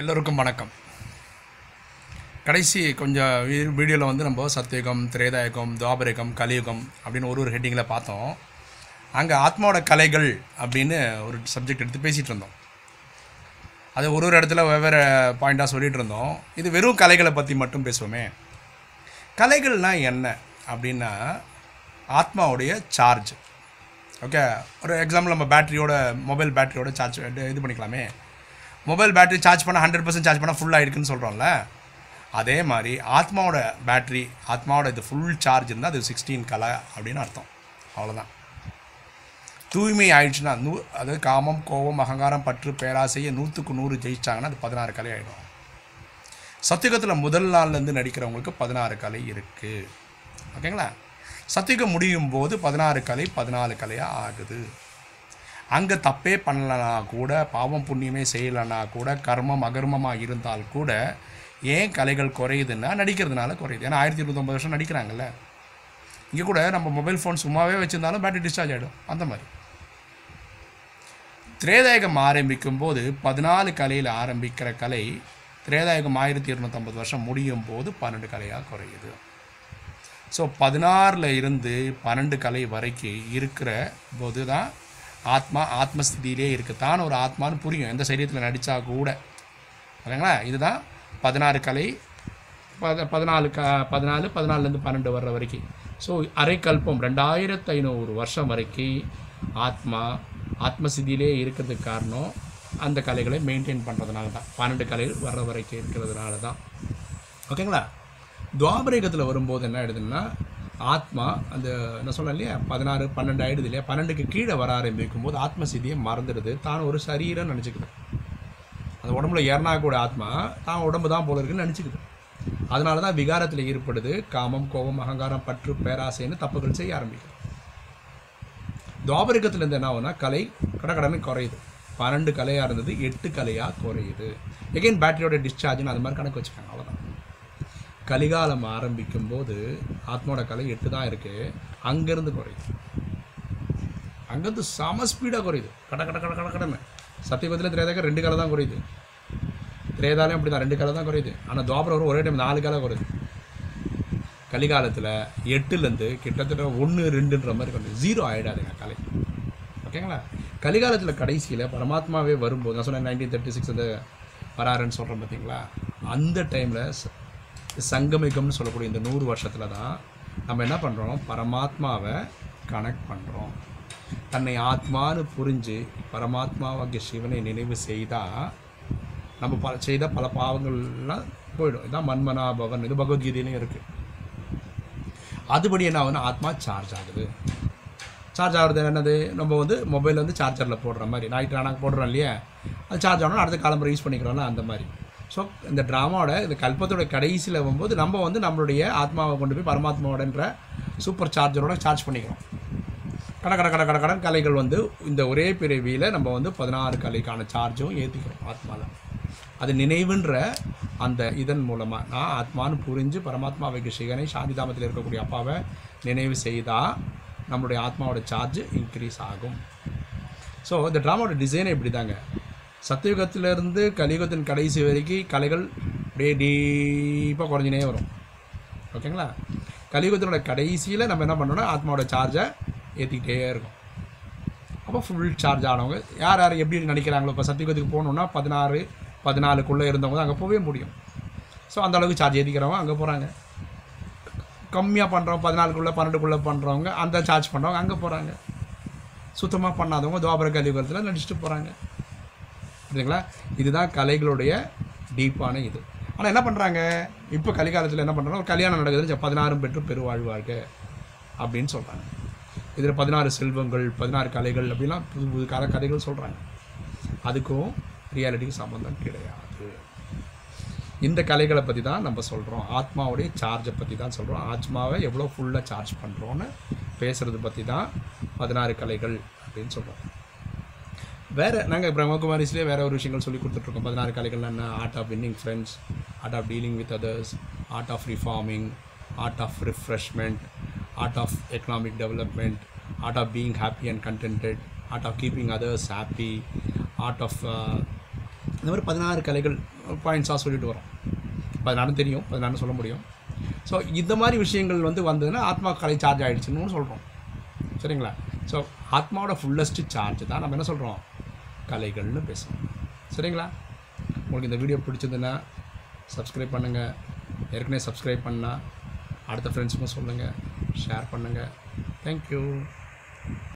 எல்லோருக்கும் வணக்கம். கடைசி கொஞ்சம் வீடியோவில் வந்து நம்ம சத்தியுகம் திரேதாயுகம் துவாபரகம் கலியுகம் அப்படின்னு ஒரு ஒரு ஹெட்டிங்கில் பார்த்தோம். அங்கே ஆத்மாவோட கலைகள் அப்படின்னு ஒரு சப்ஜெக்ட் எடுத்து பேசிகிட்டு இருந்தோம். அது ஒரு ஒரு இடத்துல வெவ்வேறு பாயிண்ட்டாக சொல்லிகிட்டு இருந்தோம். இது வெறும் கலைகளை பற்றி மட்டும் பேசுவோமே. கலைகள்னால் என்ன அப்படின்னா ஆத்மாவுடைய சார்ஜ் ஓகே ஒரு எக்ஸாம்பிள் நம்ம பேட்டரியோட மொபைல் பேட்டரியோட சார்ஜ் இது பண்ணிக்கலாமே. மொபைல் பேட்டரி சார்ஜ் பண்ணால் ஹண்ட்ரட் பர்சன்ட் சார்ஜ் பண்ணால் ஃபுல் ஆகிடுக்குன்னு சொல்கிறோம்ல அதே மாதிரி ஆத்மாவோட பேட்ரி ஆத்மாவோட இது ஃபுல் சார்ஜ் இருந்தால் அது சிக்ஸ்டீன் கலை அப்படின்னு அர்த்தம். அவ்வளோதான் தூய்மை ஆயிடுச்சுன்னா நூ அதாவது காமம் கோபம் அகங்காரம் பற்று பேராசையை நூற்றுக்கு நூறு ஜெயிச்சாங்கன்னா அது பதினாறு கலை ஆகிடும் சத்தியுகத்தில் முதல் நாள்லேருந்து நடிக்கிறவங்களுக்கு பதினாறு கலை இருக்குது ஓகேங்களா? சத்தியுகம் முடியும் போது பதினாறு கலை பதினாலு கலையாக ஆகுது. அங்கே தப்பே பண்ணலனா கூட பாவம் புண்ணியமே செய்யலைனா கூட கர்மம் அகர்மமாக இருந்தால் கூட ஏன் கலைகள் குறையுதுன்னா நடிக்கிறதுனால குறையுது. ஏன்னா ஆயிரத்தி இருபத்தொம்பது வருஷம் நடிக்கிறாங்கல்ல. இங்கே கூட நம்ம மொபைல் ஃபோன் சும்மாவே வச்சுருந்தாலும் பேட்டரி டிஸ்சார்ஜ் ஆகிடும் அந்த மாதிரி. திரேதாயகம் ஆரம்பிக்கும் போது பதினாலு கலையில் ஆரம்பிக்கிற கலை திரேதாயகம் ஆயிரத்தி இருநூத்தம்பது வருஷம் முடியும் போது பன்னெண்டு கலையாக குறையுது. ஸோ பதினாறில் இருந்து பன்னெண்டு கலை வரைக்கும் இருக்கிற போது தான் ஆத்மா ஆத்மஸ்தியிலே இருக்குது தான் ஒரு ஆத்மான்னு புரியும். எந்த சரீரத்தில் நடித்தா கூட. ஓகேங்களா இதுதான் பதினாறு கலை. பத பதினாலு க பதினாலு பதினாலுலேருந்து பன்னெண்டு வர்ற வரைக்கும். ஸோ அரைக்கல்பம் ரெண்டாயிரத்து ஐநூறு வருஷம் வரைக்கும் ஆத்மா ஆத்மசிதியிலே இருக்கிறதுக்கு காரணம் அந்த கலைகளை மெயின்டைன் பண்ணுறதுனால தான். பன்னெண்டு கலைகள் வர்ற வரைக்கும் இருக்கிறதுனால தான். ஓகேங்களா? துவாபரேகத்தில் வரும்போது என்ன ஆயிடுதுன்னா ஆத்மா அந்த என்ன சொல்ல இல்லையா பதினாறு பன்னெண்டு ஆயிடுது இல்லையா பன்னெண்டுக்கு கீழே வர ஆரம்பிக்கும் போது ஆத்மசிதியை மறந்துடுது. தான் ஒரு சரீரம் நினச்சிக்குது. அந்த உடம்புல ஏறினா கூட ஆத்மா தான் உடம்பு தான் போல இருக்குன்னு நினச்சிக்குது. அதனால தான் விகாரத்தில் ஈடுபடுது காமம் கோபம் அகங்காரம் பற்று பேராசைன்னு தப்புகள் செய்ய ஆரம்பிக்கும் துவாபரிகத்துலேருந்து என்ன ஆகுனா கலை கடகடன்னு குறையுது. பன்னெண்டு கலையாக இருந்தது எட்டு கலையாக குறையுது. எகைன் பேட்டரியோட டிஸ்சார்ஜ்னு அது மாதிரி கணக்கு வச்சுக்காங்க அவ்வளோதான் கலிகாலம் ஆரம்பிக்கும் போது ஆத்மாவோட கலை எட்டு தான் இருக்குது அங்கேருந்து குறையுது. அங்கேருந்து செம ஸ்பீடாக குறையுது. கட கட கட கட கடமை சத்தியபத்தில் திரேதாக்க ரெண்டு கலை தான் குறையுது. திரேதாலையும் அப்படி தான் ரெண்டு கலை தான் குறையுது. ஆனால் துவாபரம் ஒரே டைம் நாலு கலை குறையுது. கலிகாலத்தில் எட்டுலேருந்து கிட்டத்தட்ட ஒன்று ரெண்டுன்ற மாதிரி கொண்டு ஜீரோ ஆகிடாதுங்க கலை. ஓகேங்களா கலிகாலத்தில் கடைசியில் பரமாத்மாவே வரும்போது நான் சொன்னேன் நைன்டீன் தேர்ட்டி சிக்ஸ் அந்த வராருன்னு சொல்கிறேன் பார்த்தீங்களா அந்த டைமில் சங்கமிகம்னு சொல்லக்கூடிய இந்த நூறு வருஷத்தில் தான் நம்ம என்ன பண்ணுறோம் பரமாத்மாவை கனெக்ட் பண்ணுறோம் தன்னை ஆத்மான்னு புரிஞ்சு பரமாத்மாவாகிய சிவனை நினைவு செய்தால் நம்ம பல செய்த பல பாவங்கள்லாம் போயிடும். இதான் மன்மனா பவன் இது பகவத்கீதையிலையும் இருக்குது அதுபடி என்ன ஆகுனா ஆத்மா சார்ஜ் ஆகுது. சார்ஜ் ஆகிறது என்னது? நம்ம வந்து மொபைல் வந்து சார்ஜரில் போடுற மாதிரி நைட் ஆனால் போடுறோம் இல்லையா? அது சார்ஜ் ஆகணும் அடுத்த காலம்பரை யூஸ் பண்ணிக்கிறோம்ல அந்த மாதிரி. ஸோ இந்த ட்ராமாவோட இந்த கல்பத்தோட கடைசியில் வரும்போது நம்ம வந்து நம்மளுடைய ஆத்மாவை கொண்டு போய் பரமாத்மாவோடன்ற சூப்பர் சார்ஜரோட சார்ஜ் பண்ணிக்கிறோம். கட கட கட கட கடன் கலைகள் வந்து இந்த ஒரே பிறவியில் நம்ம வந்து பதினாறு கலைக்கான சார்ஜும் ஏற்றிக்கிறோம் ஆத்மாவில் அது நினைவுன்ற அந்த இதன் மூலமாக நான் ஆத்மான்னு புரிஞ்சு பரமாத்மாவைக்கு சிகனை சாந்திதாமத்தில் இருக்கக்கூடிய அப்பாவை நினைவு செய்தால் நம்மளுடைய ஆத்மாவோட சார்ஜ் இன்க்ரீஸ் ஆகும். ஸோ இந்த ட்ராமாவோட டிசைனே இப்படி தாங்க சத்தியுகத்திலேருந்து கலியுகத்தின் கடைசி வரைக்கும் கலைகள் அப்படியே டீப்பாக குறைஞ்சினே வரும். ஓகேங்களா? கலியுகத்தினோட கடைசியில் நம்ம என்ன பண்ணோம்னா ஆத்மாவோட சார்ஜை ஏற்றிக்கிட்டே இருக்கும் அப்போ ஃபுல் சார்ஜ் ஆனவங்க யார் யார் எப்படி நினைக்கிறாங்களோ இப்போ சத்தியுகத்துக்கு போகணுன்னா பதினாறு பதினாலுக்குள்ளே இருந்தவங்க தான் அங்கே போகவே முடியும். ஸோ அந்த அளவுக்கு சார்ஜ் ஏற்றிக்கிறவங்க அங்கே போகிறாங்க கம்மியாக பண்ணுறவங்க பதினாலுக்குள்ளே பன்னெண்டுக்குள்ளே பண்ணுறவங்க அந்த சார்ஜ் பண்ணுறவங்க அங்கே போகிறாங்க சுத்தமாக பண்ணாதவங்க துவாபர கலியுகத்தில் நடிச்சுட்டு போகிறாங்க சரிங்களா இதுதான் கலைகளுடைய டீப்பான இது. ஆனால் என்ன பண்ணுறாங்க இப்போ கலிகாலத்தில் என்ன பண்ணுறாங்க ஒரு கல்யாணம் நடக்குது பதினாறும் பெற்று பெருவாழ்வாழ்க அப்படின்னு சொல்கிறாங்க இதில் பதினாறு செல்வங்கள் பதினாறு கலைகள் அப்படிலாம் புது புது கால கதைகள் சொல்கிறாங்க அதுக்கும் ரியாலிட்டிக்கு சம்மந்தம் கிடையாது. இந்த கலைகளை பற்றி தான் நம்ம சொல்கிறோம் ஆத்மாவுடைய சார்ஜை பற்றி தான் சொல்கிறோம் ஆத்மாவை எவ்வளோ ஃபுல்லாக சார்ஜ் பண்ணுறோன்னு பேசுகிறது பற்றி தான் பதினாறு கலைகள் அப்படின்னு சொல்கிறோம் வேறு நாங்கள் பிரம்மகுமாரிஸ்லேயே வேறு ஒரு விஷயங்கள் சொல்லி கொடுத்துட்ருக்கோம். பதினாறு கலைகள் என்ன? Art of winning friends art of dealing with others art of reforming art of refreshment art of economic development art of being happy and contented art of keeping others happy art of இந்த மாதிரி பதினாறு கலைகள் பாயிண்ட்ஸாக சொல்லிட்டு வரோம். பதினாறு தெரியும் பதினாறு சொல்ல முடியும். ஸோ இந்த மாதிரி விஷயங்கள் வந்து வந்ததுன்னா ஆத்மா கலை சார்ஜ் ஆகிடுச்சுன்னு சொல்கிறோம் சரிங்களா? ஸோ ஆத்மாவோட ஃபுல்லஸ்ட்டு சார்ஜ் தான். நம்ம என்ன சொல்கிறோம் கலைகள்னு பேசுகிறோம் சரிங்களா? உங்களுக்கு இந்த வீடியோ பிடிச்சதுன்னா சப்ஸ்கிரைப் பண்ணுங்கள் ஏற்கனவே சப்ஸ்கிரைப் பண்ணால் அடுத்த ஃப்ரெண்ட்ஸுக்கும் சொல்லுங்கள் ஷேர் பண்ணுங்கள் தேங்க்யூ